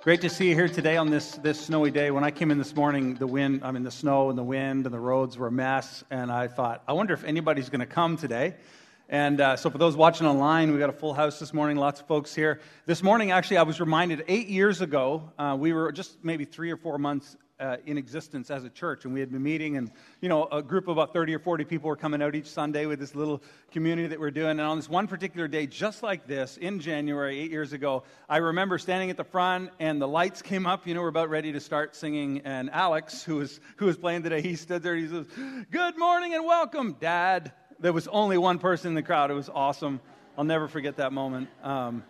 Great to see you here today on this, this snowy day. When I came in this morning, the wind, I mean, the snow and the wind and the roads were a mess. And I thought, I wonder if anybody's going to come today. And uh, so, for those watching online, we got a full house this morning, lots of folks here. This morning, actually, I was reminded eight years ago, uh, we were just maybe three or four months uh, in existence as a church, and we had been meeting, and you know, a group of about 30 or 40 people were coming out each Sunday with this little community that we're doing. And on this one particular day, just like this, in January, eight years ago, I remember standing at the front, and the lights came up. You know, we're about ready to start singing, and Alex, who was who was playing today, he stood there. He says, "Good morning and welcome, Dad." There was only one person in the crowd. It was awesome. I'll never forget that moment. Um,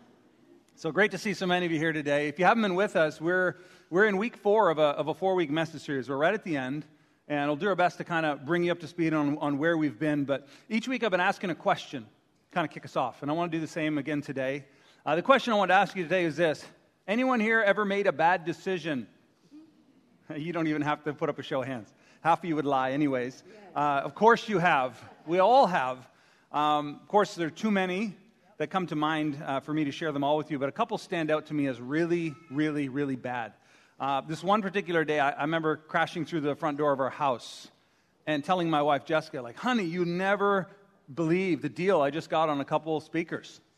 so great to see so many of you here today. If you haven't been with us, we're we're in week four of a, of a four week message series. We're right at the end, and we'll do our best to kind of bring you up to speed on, on where we've been. But each week I've been asking a question, kind of kick us off, and I want to do the same again today. Uh, the question I want to ask you today is this Anyone here ever made a bad decision? You don't even have to put up a show of hands. Half of you would lie, anyways. Uh, of course, you have. We all have. Um, of course, there are too many that come to mind uh, for me to share them all with you, but a couple stand out to me as really, really, really bad. Uh, this one particular day, I, I remember crashing through the front door of our house and telling my wife, Jessica, like, honey, you never believe the deal I just got on a couple speakers.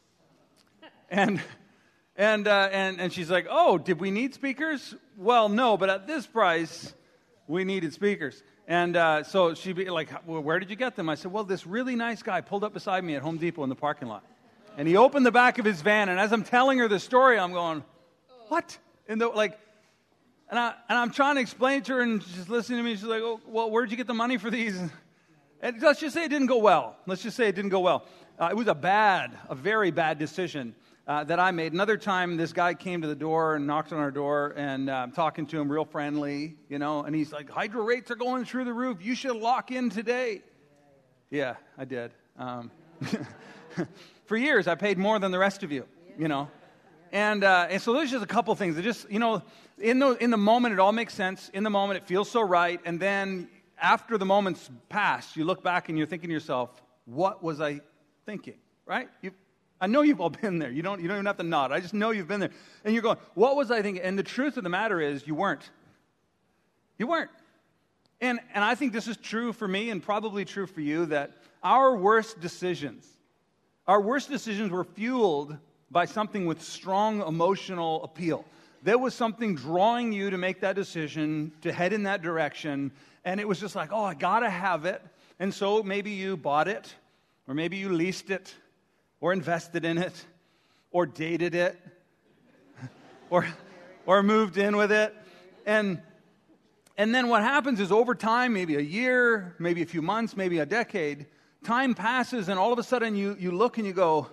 And, and, uh, and, and she's like, oh, did we need speakers? Well, no, but at this price, we needed speakers. And uh, so she'd be like, well, where did you get them? I said, well, this really nice guy pulled up beside me at Home Depot in the parking lot. And he opened the back of his van, and as I'm telling her the story, I'm going, what? In the, like, and, I, and I'm trying to explain to her, and she's listening to me. She's like, oh, well, where'd you get the money for these? And let's just say it didn't go well. Let's just say it didn't go well. Uh, it was a bad, a very bad decision uh, that I made. Another time, this guy came to the door and knocked on our door, and uh, I'm talking to him real friendly, you know, and he's like, hydro rates are going through the roof. You should lock in today. Yeah, I did. Um, for years, I paid more than the rest of you, you know. And, uh, and so there's just a couple things. It just, you know, in the, in the moment, it all makes sense. In the moment, it feels so right. And then after the moment's passed, you look back and you're thinking to yourself, what was I thinking? Right? You, I know you've all been there. You don't, you don't even have to nod. I just know you've been there. And you're going, what was I thinking? And the truth of the matter is, you weren't. You weren't. And, and I think this is true for me and probably true for you that our worst decisions, our worst decisions were fueled by something with strong emotional appeal. There was something drawing you to make that decision, to head in that direction, and it was just like, oh, I gotta have it. And so maybe you bought it, or maybe you leased it, or invested in it, or dated it, or, or moved in with it. And, and then what happens is over time, maybe a year, maybe a few months, maybe a decade, time passes, and all of a sudden you, you look and you go,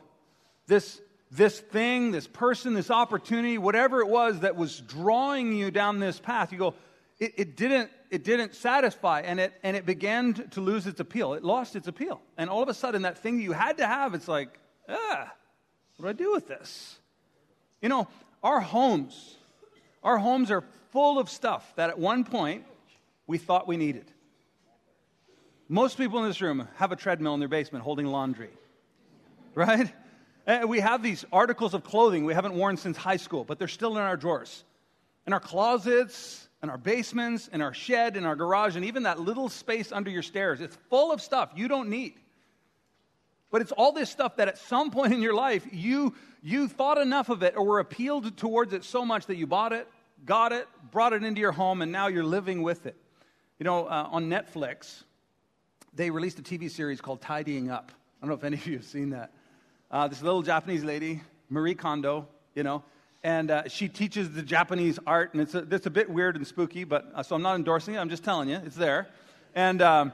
this, this thing, this person, this opportunity, whatever it was that was drawing you down this path, you go, it, it, didn't, it didn't satisfy and it, and it began to lose its appeal. It lost its appeal. And all of a sudden, that thing you had to have, it's like, ah, what do I do with this? You know, our homes, our homes are full of stuff that at one point we thought we needed. Most people in this room have a treadmill in their basement holding laundry, right? And uh, we have these articles of clothing we haven't worn since high school, but they're still in our drawers, in our closets, in our basements, in our shed, in our garage, and even that little space under your stairs. It's full of stuff you don't need. But it's all this stuff that at some point in your life you, you thought enough of it or were appealed towards it so much that you bought it, got it, brought it into your home, and now you're living with it. You know, uh, on Netflix, they released a TV series called Tidying Up. I don't know if any of you have seen that. Uh, this little Japanese lady, Marie Kondo, you know, and uh, she teaches the Japanese art, and it's a, it's a bit weird and spooky, but uh, so I'm not endorsing it. I'm just telling you, it's there, and um,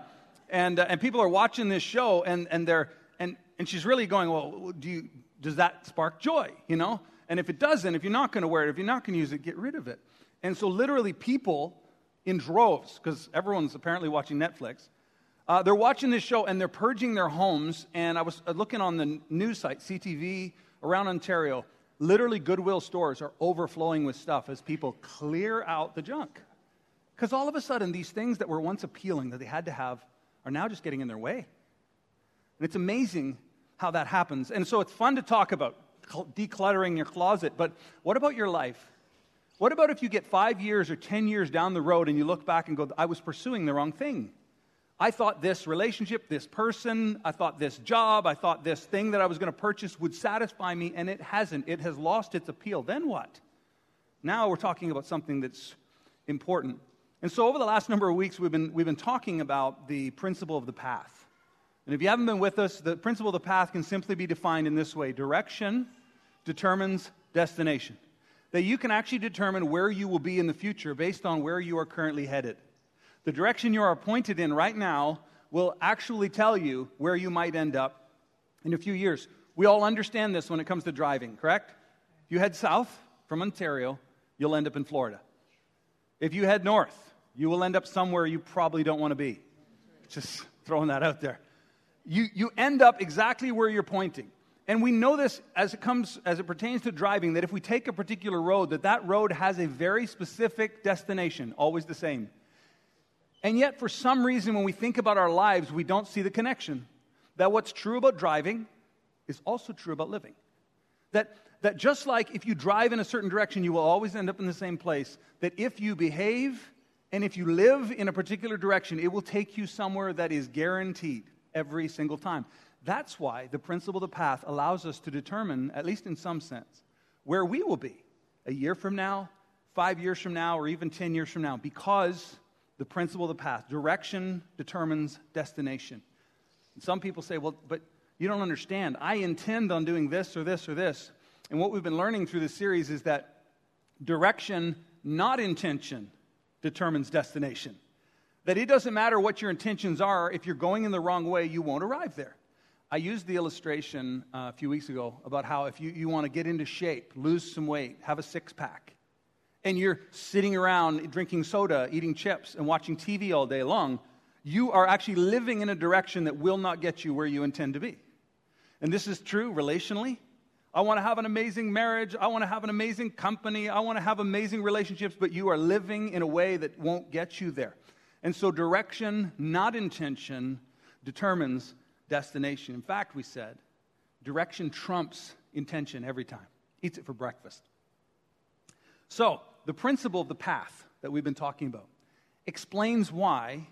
and uh, and people are watching this show, and and they're and and she's really going, well, do you does that spark joy, you know? And if it doesn't, if you're not going to wear it, if you're not going to use it, get rid of it. And so literally, people in droves, because everyone's apparently watching Netflix, Uh, they're watching this show and they're purging their homes. And I was uh, looking on the news site, CTV, around Ontario. Literally, Goodwill stores are overflowing with stuff as people clear out the junk. Because all of a sudden, these things that were once appealing that they had to have are now just getting in their way. And it's amazing how that happens. And so it's fun to talk about decluttering your closet, but what about your life? What about if you get five years or 10 years down the road and you look back and go, I was pursuing the wrong thing? I thought this relationship, this person, I thought this job, I thought this thing that I was going to purchase would satisfy me, and it hasn't. It has lost its appeal. Then what? Now we're talking about something that's important. And so, over the last number of weeks, we've been, we've been talking about the principle of the path. And if you haven't been with us, the principle of the path can simply be defined in this way direction determines destination. That you can actually determine where you will be in the future based on where you are currently headed. The direction you are pointed in right now will actually tell you where you might end up in a few years. We all understand this when it comes to driving, correct? If you head south from Ontario, you'll end up in Florida. If you head north, you will end up somewhere you probably don't want to be. Just throwing that out there. You, you end up exactly where you're pointing. And we know this as it comes as it pertains to driving that if we take a particular road that that road has a very specific destination, always the same. And yet, for some reason, when we think about our lives, we don't see the connection. That what's true about driving is also true about living. That, that just like if you drive in a certain direction, you will always end up in the same place, that if you behave and if you live in a particular direction, it will take you somewhere that is guaranteed every single time. That's why the principle of the path allows us to determine, at least in some sense, where we will be a year from now, five years from now, or even 10 years from now, because the principle of the path. Direction determines destination. And some people say, well, but you don't understand. I intend on doing this or this or this. And what we've been learning through this series is that direction, not intention, determines destination. That it doesn't matter what your intentions are, if you're going in the wrong way, you won't arrive there. I used the illustration uh, a few weeks ago about how if you, you want to get into shape, lose some weight, have a six pack, and you're sitting around drinking soda, eating chips, and watching TV all day long, you are actually living in a direction that will not get you where you intend to be. And this is true relationally. I want to have an amazing marriage. I want to have an amazing company. I want to have amazing relationships, but you are living in a way that won't get you there. And so, direction, not intention, determines destination. In fact, we said direction trumps intention every time. Eats it for breakfast. So, the principle of the path that we've been talking about explains why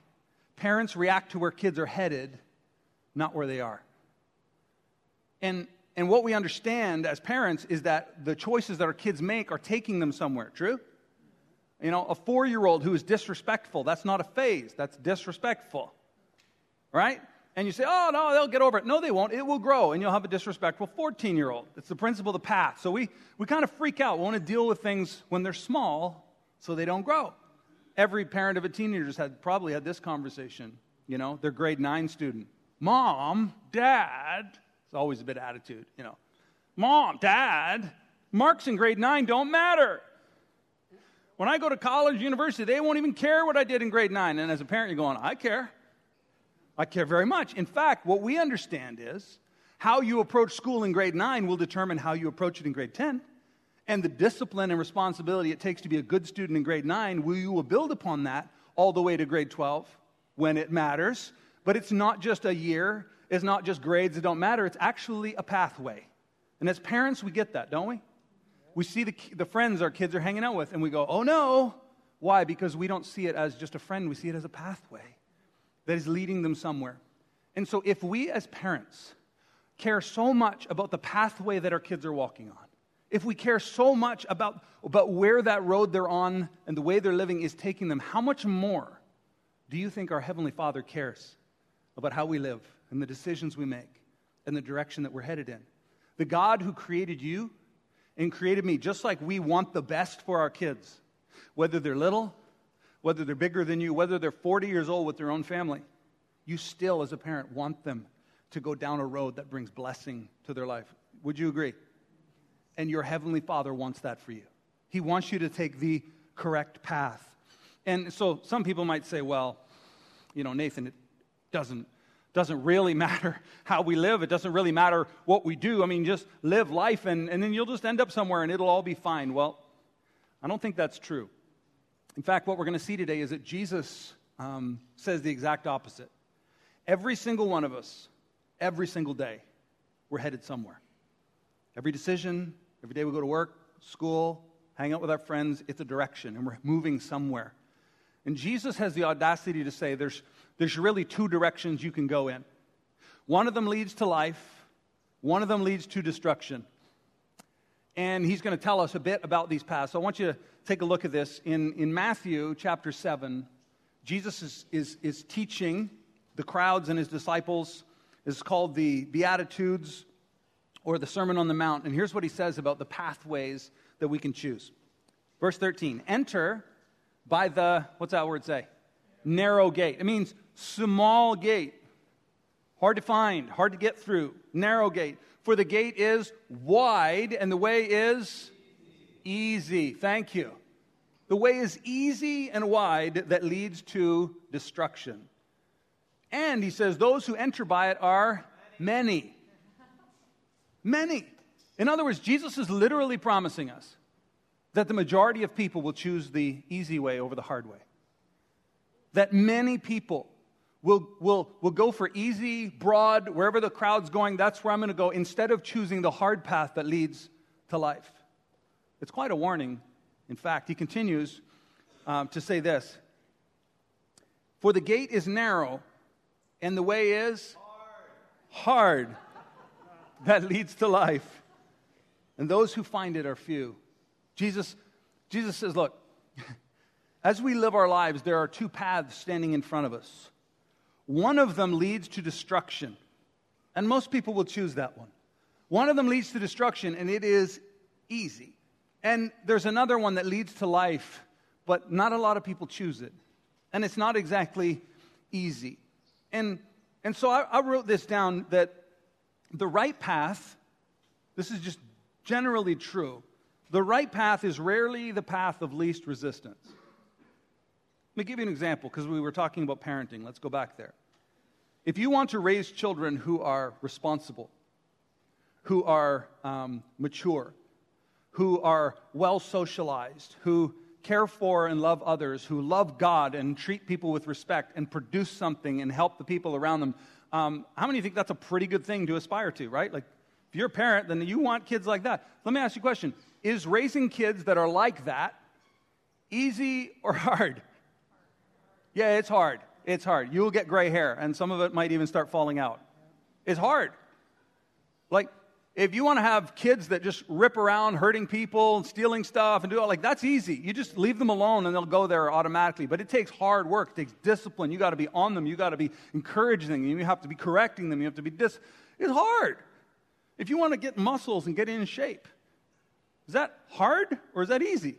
parents react to where kids are headed, not where they are. And, and what we understand as parents is that the choices that our kids make are taking them somewhere, true? You know, a four year old who is disrespectful, that's not a phase, that's disrespectful. Right? And you say, oh, no, they'll get over it. No, they won't. It will grow, and you'll have a disrespectful 14 year old. It's the principle of the path. So we, we kind of freak out. We want to deal with things when they're small so they don't grow. Every parent of a teenager has probably had this conversation. You know, their grade nine student. Mom, dad, it's always a bit of attitude, you know. Mom, dad, marks in grade nine don't matter. When I go to college, university, they won't even care what I did in grade nine. And as a parent, you're going, I care. I care very much. In fact, what we understand is how you approach school in grade 9 will determine how you approach it in grade 10. And the discipline and responsibility it takes to be a good student in grade 9, you will build upon that all the way to grade 12 when it matters. But it's not just a year, it's not just grades that don't matter, it's actually a pathway. And as parents, we get that, don't we? We see the, the friends our kids are hanging out with, and we go, oh no. Why? Because we don't see it as just a friend, we see it as a pathway that is leading them somewhere. And so, if we as parents care so much about the pathway that our kids are walking on, if we care so much about, about where that road they're on and the way they're living is taking them, how much more do you think our Heavenly Father cares about how we live and the decisions we make and the direction that we're headed in? The God who created you and created me, just like we want the best for our kids, whether they're little whether they're bigger than you, whether they're 40 years old with their own family, you still, as a parent, want them to go down a road that brings blessing to their life. Would you agree? And your Heavenly Father wants that for you. He wants you to take the correct path. And so some people might say, well, you know, Nathan, it, Doesn't, doesn't really matter how we live. It doesn't really matter what we do. I mean, just live life and, and then you'll just end up somewhere and it'll all be fine. Well, I don't think that's true. In fact, what we're going to see today is that Jesus um, says the exact opposite. Every single one of us, every single day, we're headed somewhere. Every decision, every day we go to work, school, hang out with our friends, it's a direction, and we're moving somewhere. And Jesus has the audacity to say there's, there's really two directions you can go in. One of them leads to life, one of them leads to destruction. And he's going to tell us a bit about these paths. So I want you to take a look at this. In, in Matthew chapter 7, Jesus is, is, is teaching the crowds and his disciples. It's called the Beatitudes or the Sermon on the Mount. And here's what he says about the pathways that we can choose. Verse 13 Enter by the, what's that word say? Narrow gate. It means small gate. Hard to find, hard to get through. Narrow gate. For the gate is wide and the way is easy. Thank you. The way is easy and wide that leads to destruction. And he says, those who enter by it are many. Many. In other words, Jesus is literally promising us that the majority of people will choose the easy way over the hard way. That many people will, will, will go for easy, broad, wherever the crowd's going, that's where I'm going to go, instead of choosing the hard path that leads to life. It's quite a warning. In fact, he continues um, to say this For the gate is narrow, and the way is hard, hard that leads to life. And those who find it are few. Jesus, Jesus says, Look, as we live our lives, there are two paths standing in front of us. One of them leads to destruction, and most people will choose that one. One of them leads to destruction, and it is easy. And there's another one that leads to life, but not a lot of people choose it. And it's not exactly easy. And, and so I, I wrote this down that the right path, this is just generally true, the right path is rarely the path of least resistance. Let me give you an example because we were talking about parenting. Let's go back there. If you want to raise children who are responsible, who are um, mature, who are well socialized, who care for and love others, who love God and treat people with respect and produce something and help the people around them, um, how many think that's a pretty good thing to aspire to, right? Like, if you're a parent, then you want kids like that. Let me ask you a question Is raising kids that are like that easy or hard? Yeah, it's hard. It's hard. You'll get gray hair, and some of it might even start falling out. It's hard. Like, if you want to have kids that just rip around hurting people and stealing stuff and do all like that's easy. You just leave them alone and they'll go there automatically. But it takes hard work, it takes discipline. You got to be on them, you got to be encouraging them, you have to be correcting them, you have to be dis it's hard. If you want to get muscles and get in shape, is that hard or is that easy?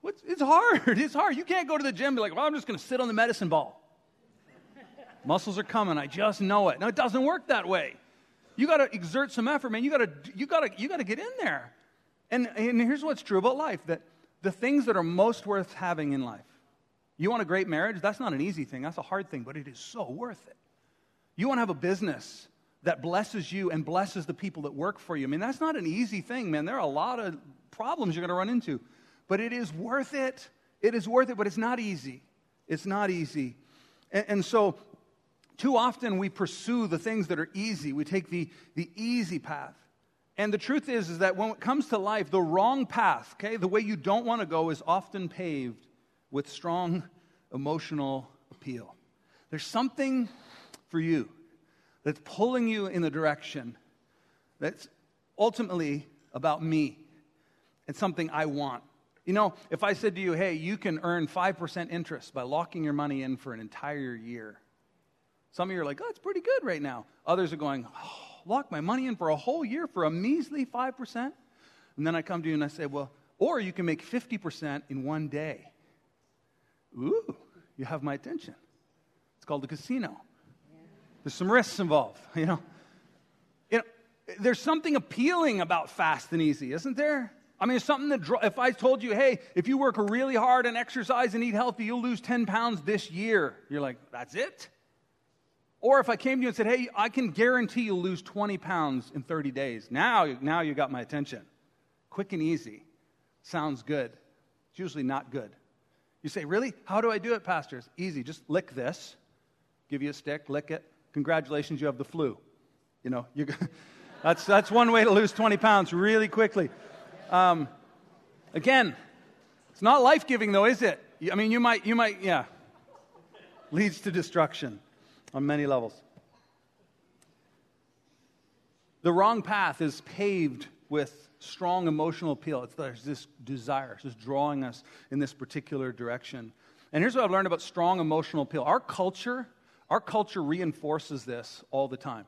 What's, it's hard. It's hard. You can't go to the gym and be like, well, I'm just going to sit on the medicine ball. Muscles are coming. I just know it. No, it doesn't work that way. You got to exert some effort, man. You got to you got to you got to get in there. And and here's what's true about life that the things that are most worth having in life. You want a great marriage? That's not an easy thing. That's a hard thing, but it is so worth it. You want to have a business that blesses you and blesses the people that work for you. I mean, that's not an easy thing, man. There are a lot of problems you're going to run into, but it is worth it. It is worth it, but it's not easy. It's not easy. And, and so too often we pursue the things that are easy. We take the, the easy path. And the truth is, is that when it comes to life, the wrong path, okay, the way you don't want to go is often paved with strong emotional appeal. There's something for you that's pulling you in the direction that's ultimately about me and something I want. You know, if I said to you, hey, you can earn 5% interest by locking your money in for an entire year, some of you are like, oh, it's pretty good right now. Others are going, oh, lock my money in for a whole year for a measly 5%. And then I come to you and I say, well, or you can make 50% in one day. Ooh, you have my attention. It's called a casino. There's some risks involved, you know. You know, there's something appealing about fast and easy, isn't there? I mean, it's something that, if I told you, hey, if you work really hard and exercise and eat healthy, you'll lose 10 pounds this year, you're like, that's it? Or if I came to you and said, hey, I can guarantee you'll lose 20 pounds in 30 days. Now, now you got my attention. Quick and easy. Sounds good. It's usually not good. You say, really? How do I do it, pastors? Easy. Just lick this. Give you a stick, lick it. Congratulations, you have the flu. You know, you, that's, that's one way to lose 20 pounds really quickly. Um, again, it's not life giving, though, is it? I mean, you might, you might, yeah. Leads to destruction on many levels. The wrong path is paved with strong emotional appeal. It's, there's this desire, it's just drawing us in this particular direction. And here's what I've learned about strong emotional appeal. Our culture, our culture reinforces this all the time.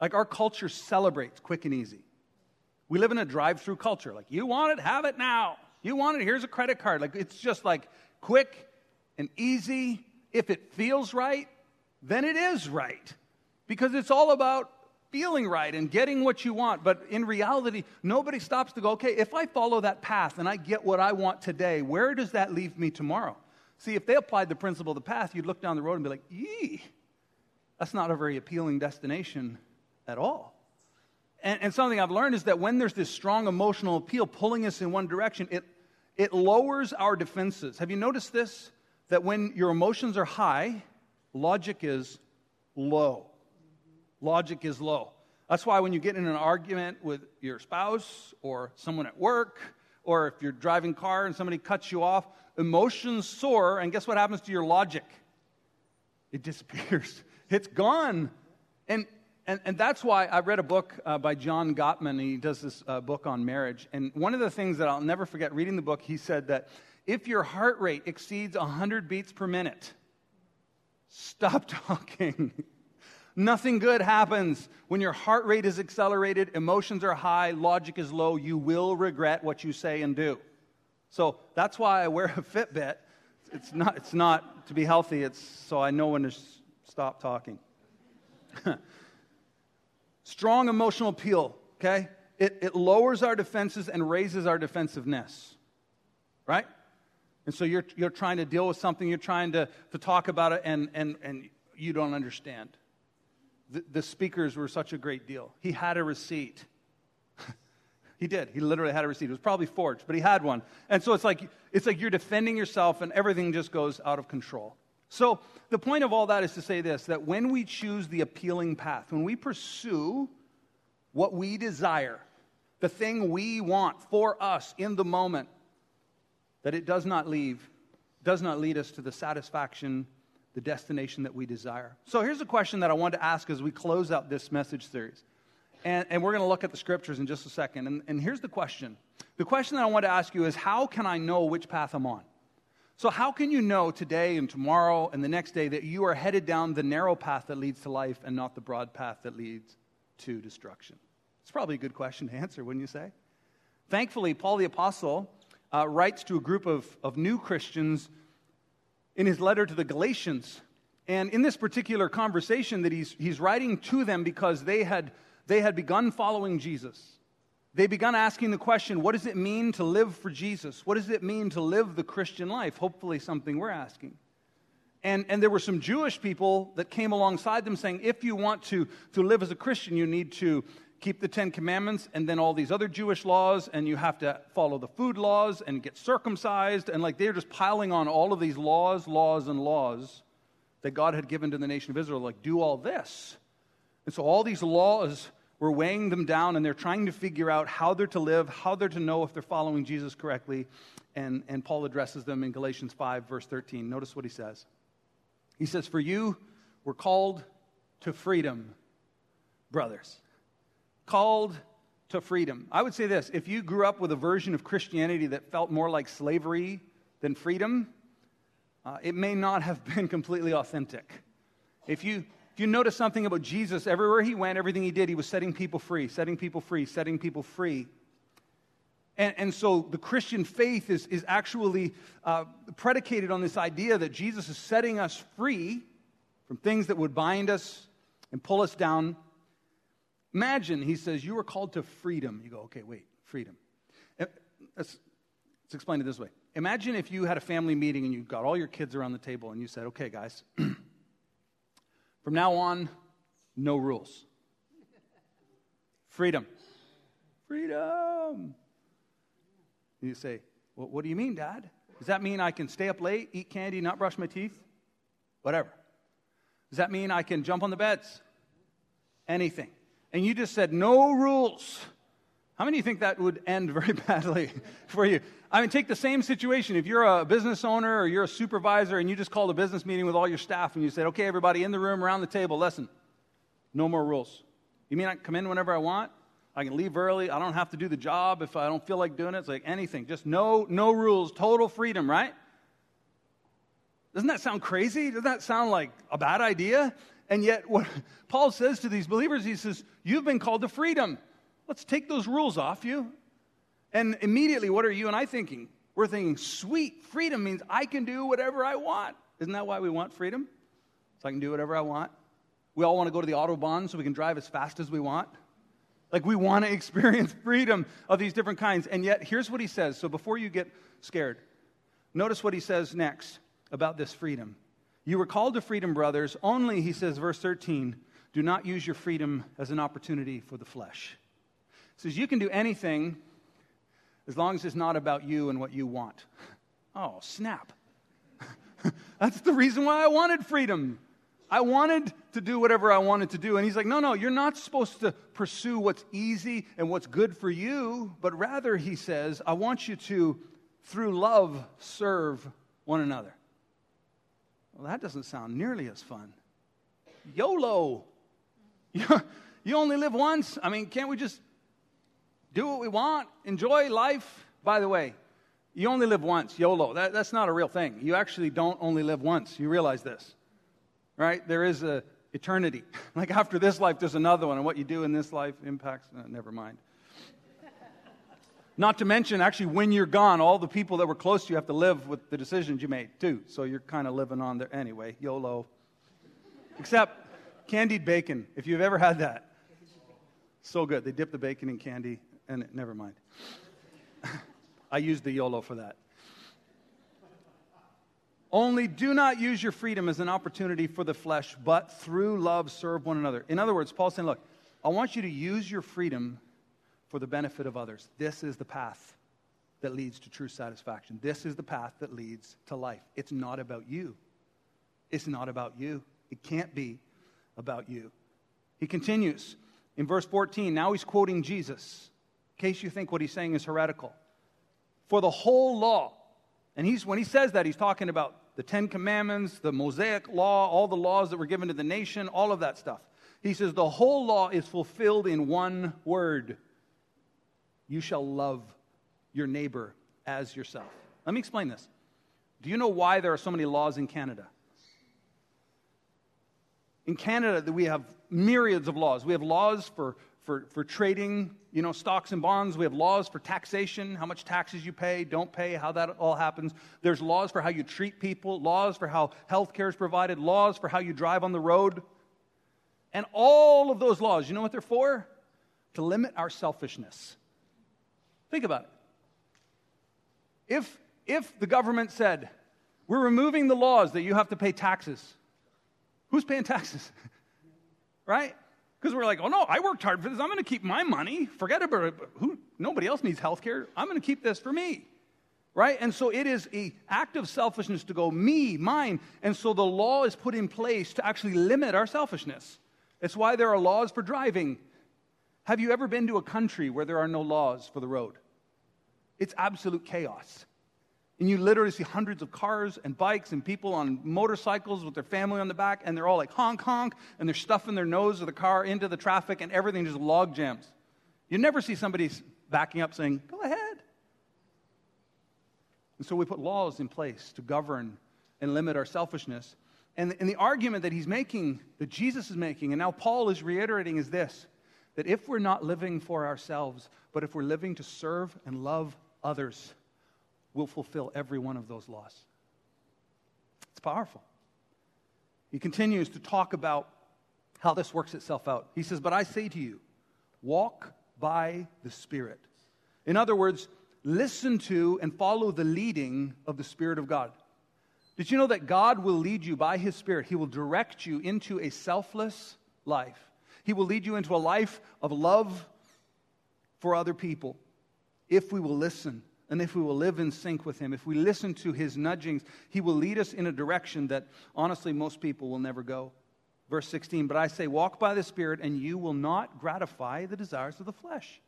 Like our culture celebrates quick and easy. We live in a drive-through culture. Like you want it, have it now. You want it, here's a credit card. Like it's just like quick and easy. If it feels right, then it is right. Because it's all about feeling right and getting what you want. But in reality, nobody stops to go, okay, if I follow that path and I get what I want today, where does that leave me tomorrow? See, if they applied the principle of the path, you'd look down the road and be like, yee, that's not a very appealing destination at all. And, and something I've learned is that when there's this strong emotional appeal pulling us in one direction, it, it lowers our defenses. Have you noticed this? That when your emotions are high, logic is low logic is low. That's why when you get in an argument with your spouse or someone at work, or if you're driving car and somebody cuts you off, emotions soar, and guess what happens to your logic? It disappears. It's gone. And, and, and that's why I read a book uh, by John Gottman. He does this uh, book on marriage. And one of the things that I'll never forget reading the book, he said that if your heart rate exceeds 100 beats per minute, stop talking. Nothing good happens when your heart rate is accelerated, emotions are high, logic is low. You will regret what you say and do. So that's why I wear a Fitbit. It's not, it's not to be healthy, it's so I know when to stop talking. Strong emotional appeal, okay? It, it lowers our defenses and raises our defensiveness, right? And so you're, you're trying to deal with something, you're trying to, to talk about it, and, and, and you don't understand the, the speakers were such a great deal. He had a receipt. he did. He literally had a receipt. It was probably forged, but he had one. And so it's like it's like you're defending yourself and everything just goes out of control. So the point of all that is to say this that when we choose the appealing path, when we pursue what we desire, the thing we want for us in the moment, that it does not leave, does not lead us to the satisfaction the destination that we desire. So here's a question that I want to ask as we close out this message series. And, and we're going to look at the scriptures in just a second. And, and here's the question The question that I want to ask you is how can I know which path I'm on? So, how can you know today and tomorrow and the next day that you are headed down the narrow path that leads to life and not the broad path that leads to destruction? It's probably a good question to answer, wouldn't you say? Thankfully, Paul the Apostle uh, writes to a group of, of new Christians in his letter to the Galatians. And in this particular conversation that he's, he's writing to them because they had, they had begun following Jesus. They begun asking the question, what does it mean to live for Jesus? What does it mean to live the Christian life? Hopefully, something we're asking. And, and there were some Jewish people that came alongside them saying, if you want to, to live as a Christian, you need to keep the Ten Commandments and then all these other Jewish laws, and you have to follow the food laws and get circumcised. And like they're just piling on all of these laws, laws, and laws that God had given to the nation of Israel. Like, do all this. And so all these laws were weighing them down, and they're trying to figure out how they're to live, how they're to know if they're following Jesus correctly. And, and Paul addresses them in Galatians 5, verse 13. Notice what he says. He says, For you were called to freedom, brothers called to freedom. I would say this if you grew up with a version of Christianity that felt more like slavery than freedom, uh, it may not have been completely authentic. If you, if you notice something about Jesus, everywhere he went, everything he did, he was setting people free, setting people free, setting people free. And, and so the Christian faith is, is actually uh, predicated on this idea that Jesus is setting us free from things that would bind us and pull us down Imagine, he says, you are called to freedom. You go, okay, wait, freedom. Let's, let's explain it this way. Imagine if you had a family meeting and you got all your kids around the table and you said, okay, guys, From now on, no rules. Freedom. Freedom. You say, well, What do you mean, Dad? Does that mean I can stay up late, eat candy, not brush my teeth? Whatever. Does that mean I can jump on the beds? Anything. And you just said no rules. How many of you think that would end very badly for you? I mean, take the same situation. If you're a business owner or you're a supervisor and you just called a business meeting with all your staff and you said, okay, everybody in the room, around the table, listen, no more rules. You mean I can come in whenever I want? I can leave early. I don't have to do the job if I don't feel like doing it. It's like anything. Just no, no rules, total freedom, right? Doesn't that sound crazy? Doesn't that sound like a bad idea? And yet, what Paul says to these believers, he says, You've been called to freedom. Let's take those rules off you. And immediately, what are you and I thinking? We're thinking, sweet, freedom means I can do whatever I want. Isn't that why we want freedom? So I can do whatever I want. We all want to go to the Autobahn so we can drive as fast as we want. Like we want to experience freedom of these different kinds. And yet, here's what he says. So before you get scared, notice what he says next about this freedom. You were called to freedom, brothers, only, he says, verse 13, do not use your freedom as an opportunity for the flesh He says you can do anything as long as it's not about you and what you want. Oh, snap. That's the reason why I wanted freedom. I wanted to do whatever I wanted to do. And he's like, no, no, you're not supposed to pursue what's easy and what's good for you, but rather, he says, I want you to, through love, serve one another. Well, that doesn't sound nearly as fun. YOLO. You only live once. I mean, can't we just do what we want, enjoy life. By the way, you only live once, YOLO. That, that's not a real thing. You actually don't only live once. You realize this, right? There is a eternity. like after this life, there's another one, and what you do in this life impacts. Uh, never mind. Not to mention, actually, when you're gone, all the people that were close to you have to live with the decisions you made, too. So you're kind of living on there. Anyway, YOLO. Except candied bacon, if you've ever had that. So good. They dip the bacon in candy and never mind. I used the YOLO for that. Only do not use your freedom as an opportunity for the flesh, but through love serve one another. In other words, Paul's saying, look, I want you to use your freedom for the benefit of others. This is the path that leads to true satisfaction. This is the path that leads to life. It's not about you. It's not about you. It can't be about you. He continues in verse 14. Now he's quoting Jesus in case you think what he's saying is heretical. For the whole law, and he's, when he says that, he's talking about the Ten Commandments, the Mosaic law, all the laws that were given to the nation, all of that stuff. He says the whole law is fulfilled in one word you shall love your neighbor as yourself. Let me explain this. Do you know why there are so many laws in Canada? In Canada, we have myriads of laws. We have laws for for, for trading, you know, stocks and bonds. We have laws for taxation, how much taxes you pay, don't pay, how that all happens. There's laws for how you treat people, laws for how health care is provided, laws for how you drive on the road. And all of those laws, you know what they're for? To limit our selfishness. Think about it. If, if the government said, we're removing the laws that you have to pay taxes, who's paying taxes? right? Because we're like, oh no, I worked hard for this. I'm going to keep my money. Forget about it. Who, nobody else needs health care. I'm going to keep this for me. Right? And so it is an act of selfishness to go, me, mine. And so the law is put in place to actually limit our selfishness. It's why there are laws for driving. Have you ever been to a country where there are no laws for the road? It's absolute chaos. And you literally see hundreds of cars and bikes and people on motorcycles with their family on the back, and they're all like honk honk, and they're stuffing their nose of the car into the traffic, and everything just log jams. You never see somebody backing up saying, Go ahead. And so we put laws in place to govern and limit our selfishness. And, and the argument that he's making, that Jesus is making, and now Paul is reiterating, is this that if we're not living for ourselves, but if we're living to serve and love others, will fulfill every one of those laws. It's powerful. He continues to talk about how this works itself out. He says, But I say to you, walk by the Spirit. In other words, listen to and follow the leading of the Spirit of God. Did you know that God will lead you by His Spirit? He will direct you into a selfless life. He will lead you into a life of love for other people if we will listen and if we will live in sync with Him. If we listen to His nudgings, He will lead us in a direction that honestly most people will never go. Verse 16, but I say, walk by the Spirit, and you will not gratify the desires of the flesh.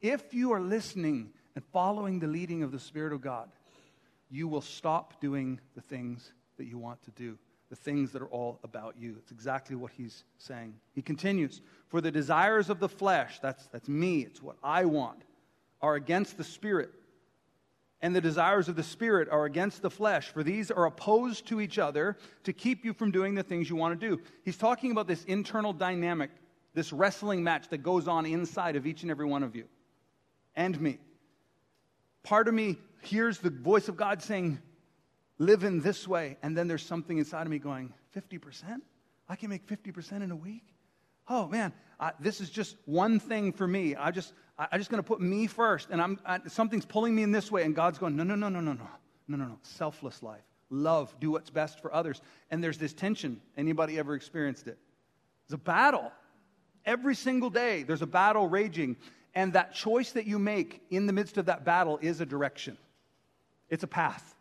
If you are listening and following the leading of the Spirit of God, you will stop doing the things that you want to do, the things that are all about you. It's exactly what he's saying. He continues For the desires of the flesh, that's, that's me, it's what I want, are against the Spirit. And the desires of the Spirit are against the flesh, for these are opposed to each other to keep you from doing the things you want to do. He's talking about this internal dynamic, this wrestling match that goes on inside of each and every one of you and me. Part of me hears the voice of God saying, Live in this way. And then there's something inside of me going, 50%? I can make 50% in a week? Oh, man, I, this is just one thing for me. I just, I, am just going to put me first. And I'm, I, something's pulling me in this way. And God's going, no, no, no, no, no, no. No, no, no. Selfless life. Love. Do what's best for others. And there's this tension. Anybody ever experienced it? It's a battle. Every single day, there's a battle raging. And that choice that you make in the midst of that battle is a direction, it's a path.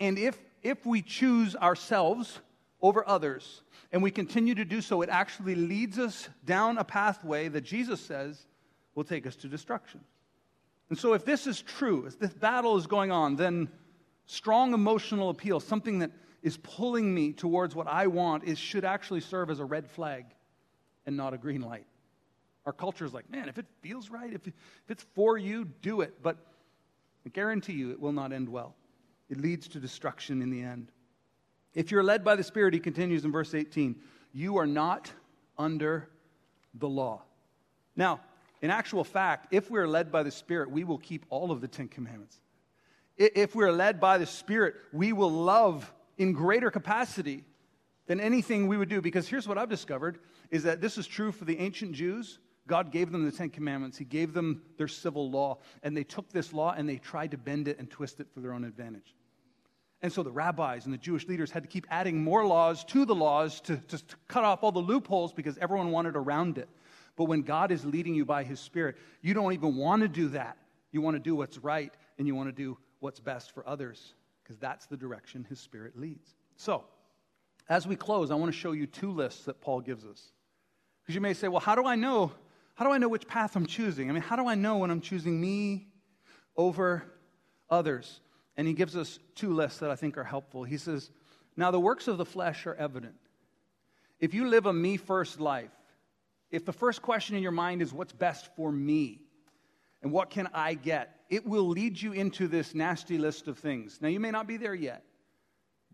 And if, if we choose ourselves over others and we continue to do so, it actually leads us down a pathway that Jesus says will take us to destruction. And so, if this is true, if this battle is going on, then strong emotional appeal, something that is pulling me towards what I want, is, should actually serve as a red flag and not a green light. Our culture is like, man, if it feels right, if, if it's for you, do it. But I guarantee you it will not end well. It leads to destruction in the end. If you're led by the Spirit, he continues in verse 18, you are not under the law. Now, in actual fact, if we're led by the Spirit, we will keep all of the Ten Commandments. If we're led by the Spirit, we will love in greater capacity than anything we would do. Because here's what I've discovered is that this is true for the ancient Jews God gave them the Ten Commandments, He gave them their civil law, and they took this law and they tried to bend it and twist it for their own advantage. And so the rabbis and the Jewish leaders had to keep adding more laws to the laws to, to, to cut off all the loopholes because everyone wanted around it. But when God is leading you by His Spirit, you don't even want to do that. You want to do what's right and you want to do what's best for others because that's the direction His Spirit leads. So, as we close, I want to show you two lists that Paul gives us. Because you may say, well, how do I know how do I know which path I'm choosing? I mean, how do I know when I'm choosing me over others? And he gives us two lists that I think are helpful. He says, Now the works of the flesh are evident. If you live a me first life, if the first question in your mind is, What's best for me? And what can I get? It will lead you into this nasty list of things. Now, you may not be there yet,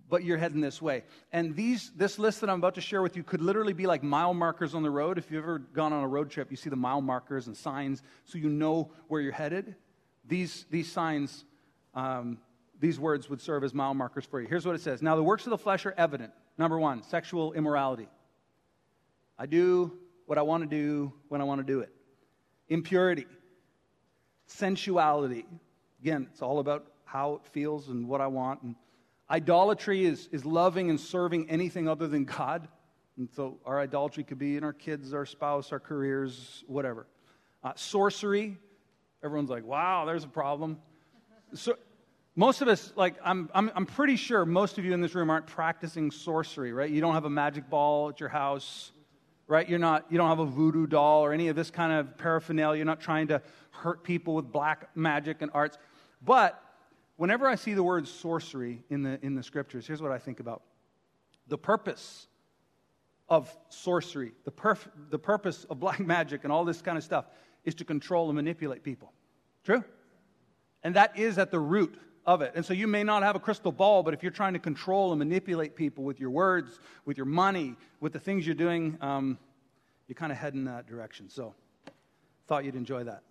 but you're heading this way. And these, this list that I'm about to share with you could literally be like mile markers on the road. If you've ever gone on a road trip, you see the mile markers and signs so you know where you're headed. These, these signs, um, these words would serve as mile markers for you. Here's what it says Now, the works of the flesh are evident. Number one, sexual immorality. I do what I want to do when I want to do it. Impurity, sensuality. Again, it's all about how it feels and what I want. And Idolatry is, is loving and serving anything other than God. And so our idolatry could be in our kids, our spouse, our careers, whatever. Uh, sorcery, everyone's like, wow, there's a problem. So, most of us, like, I'm, I'm, I'm pretty sure most of you in this room aren't practicing sorcery, right? You don't have a magic ball at your house, right? You're not, you don't have a voodoo doll or any of this kind of paraphernalia. You're not trying to hurt people with black magic and arts. But Whenever I see the word sorcery in the, in the scriptures, here's what I think about the purpose of sorcery, the, perf- the purpose of black magic and all this kind of stuff is to control and manipulate people. True? And that is at the root of it. And so you may not have a crystal ball, but if you're trying to control and manipulate people with your words, with your money, with the things you're doing, um, you kind of head in that direction. So, thought you'd enjoy that.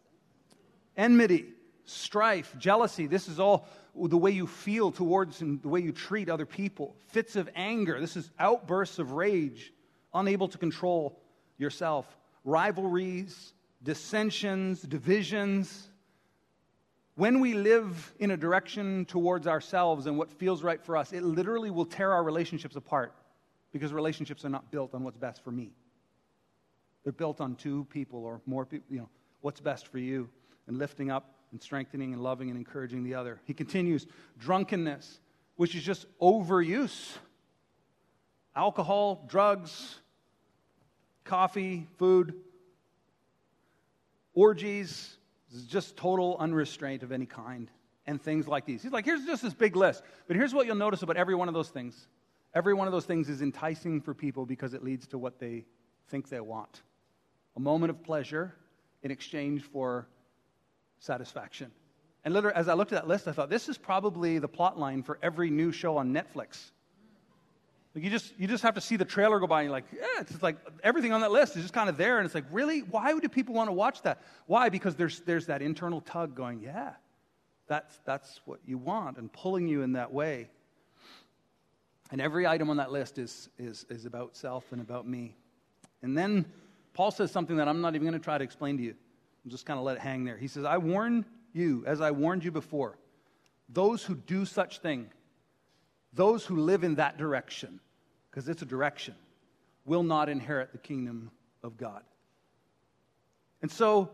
Enmity strife, jealousy. This is all the way you feel towards and the way you treat other people. Fits of anger. This is outbursts of rage, unable to control yourself. Rivalries, dissensions, divisions, when we live in a direction towards ourselves and what feels right for us, it literally will tear our relationships apart because relationships are not built on what's best for me. They're built on two people or more people, you know, what's best for you and lifting up and strengthening and loving and encouraging the other. He continues, drunkenness, which is just overuse. Alcohol, drugs, coffee, food, orgies, just total unrestraint of any kind, and things like these. He's like, here's just this big list. But here's what you'll notice about every one of those things every one of those things is enticing for people because it leads to what they think they want a moment of pleasure in exchange for satisfaction. And literally, as I looked at that list, I thought, this is probably the plot line for every new show on Netflix. Like you just you just have to see the trailer go by and you're like, yeah, it's like everything on that list is just kind of there. And it's like, really? Why would people want to watch that? Why? Because there's there's that internal tug going, yeah, that's that's what you want and pulling you in that way. And every item on that list is is is about self and about me. And then Paul says something that I'm not even going to try to explain to you. I'm just kind of let it hang there. He says, I warn you, as I warned you before, those who do such thing those who live in that direction, because it's a direction, will not inherit the kingdom of God. And so,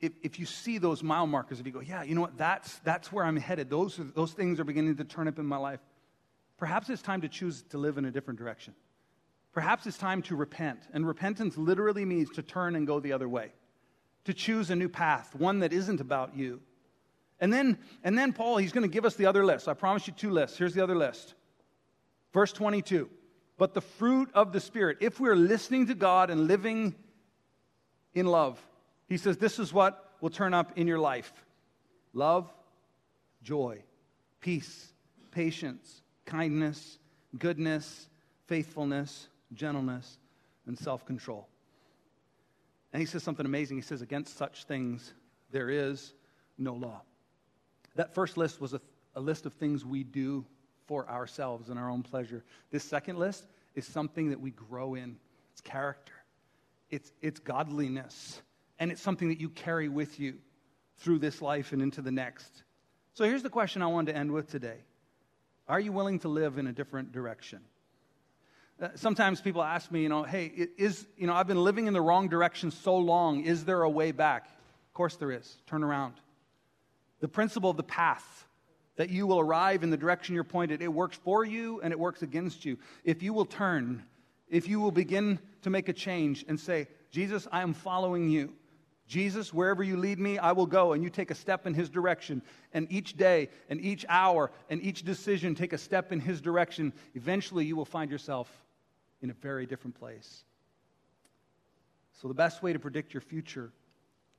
if, if you see those mile markers, if you go, yeah, you know what, that's, that's where I'm headed, those, are, those things are beginning to turn up in my life, perhaps it's time to choose to live in a different direction. Perhaps it's time to repent. And repentance literally means to turn and go the other way, to choose a new path, one that isn't about you, and then, and then Paul, he's going to give us the other list. I promise you two lists. Here's the other list. Verse 22. But the fruit of the Spirit, if we're listening to God and living in love, he says this is what will turn up in your life love, joy, peace, patience, kindness, goodness, faithfulness, gentleness, and self control. And he says something amazing. He says, Against such things there is no law. That first list was a, a list of things we do for ourselves and our own pleasure. This second list is something that we grow in it's character, it's, it's godliness, and it's something that you carry with you through this life and into the next. So here's the question I wanted to end with today Are you willing to live in a different direction? Uh, sometimes people ask me, you know, hey, is, you know, I've been living in the wrong direction so long. Is there a way back? Of course there is. Turn around. The principle of the path that you will arrive in the direction you're pointed, it works for you and it works against you. If you will turn, if you will begin to make a change and say, Jesus, I am following you. Jesus, wherever you lead me, I will go. And you take a step in his direction. And each day and each hour and each decision take a step in his direction. Eventually, you will find yourself in a very different place. So, the best way to predict your future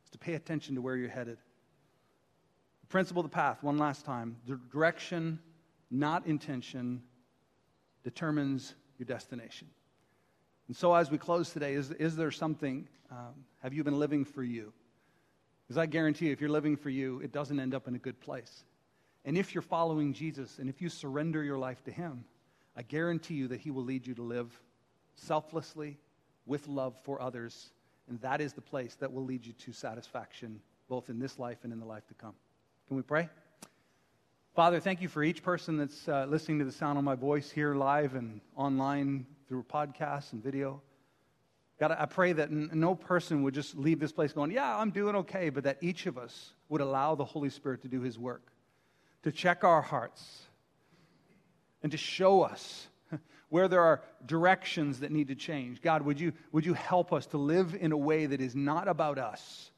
is to pay attention to where you're headed. Principle of the path, one last time. The direction, not intention, determines your destination. And so, as we close today, is, is there something, um, have you been living for you? Because I guarantee you, if you're living for you, it doesn't end up in a good place. And if you're following Jesus and if you surrender your life to Him, I guarantee you that He will lead you to live selflessly with love for others. And that is the place that will lead you to satisfaction, both in this life and in the life to come. Can we pray? Father, thank you for each person that's uh, listening to the sound of my voice here live and online through podcasts and video. God, I pray that no person would just leave this place going, Yeah, I'm doing okay, but that each of us would allow the Holy Spirit to do his work, to check our hearts, and to show us where there are directions that need to change. God, would you, would you help us to live in a way that is not about us,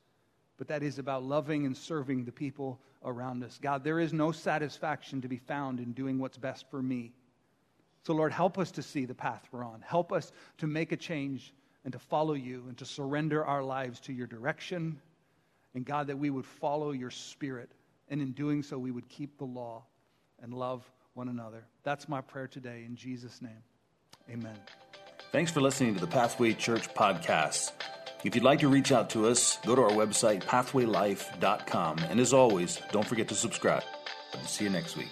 but that is about loving and serving the people around us. God, there is no satisfaction to be found in doing what's best for me. So, Lord, help us to see the path we're on. Help us to make a change and to follow you and to surrender our lives to your direction. And, God, that we would follow your spirit. And in doing so, we would keep the law and love one another. That's my prayer today in Jesus' name. Amen. Thanks for listening to the Pathway Church podcast. If you'd like to reach out to us, go to our website, pathwaylife.com. And as always, don't forget to subscribe. See you next week.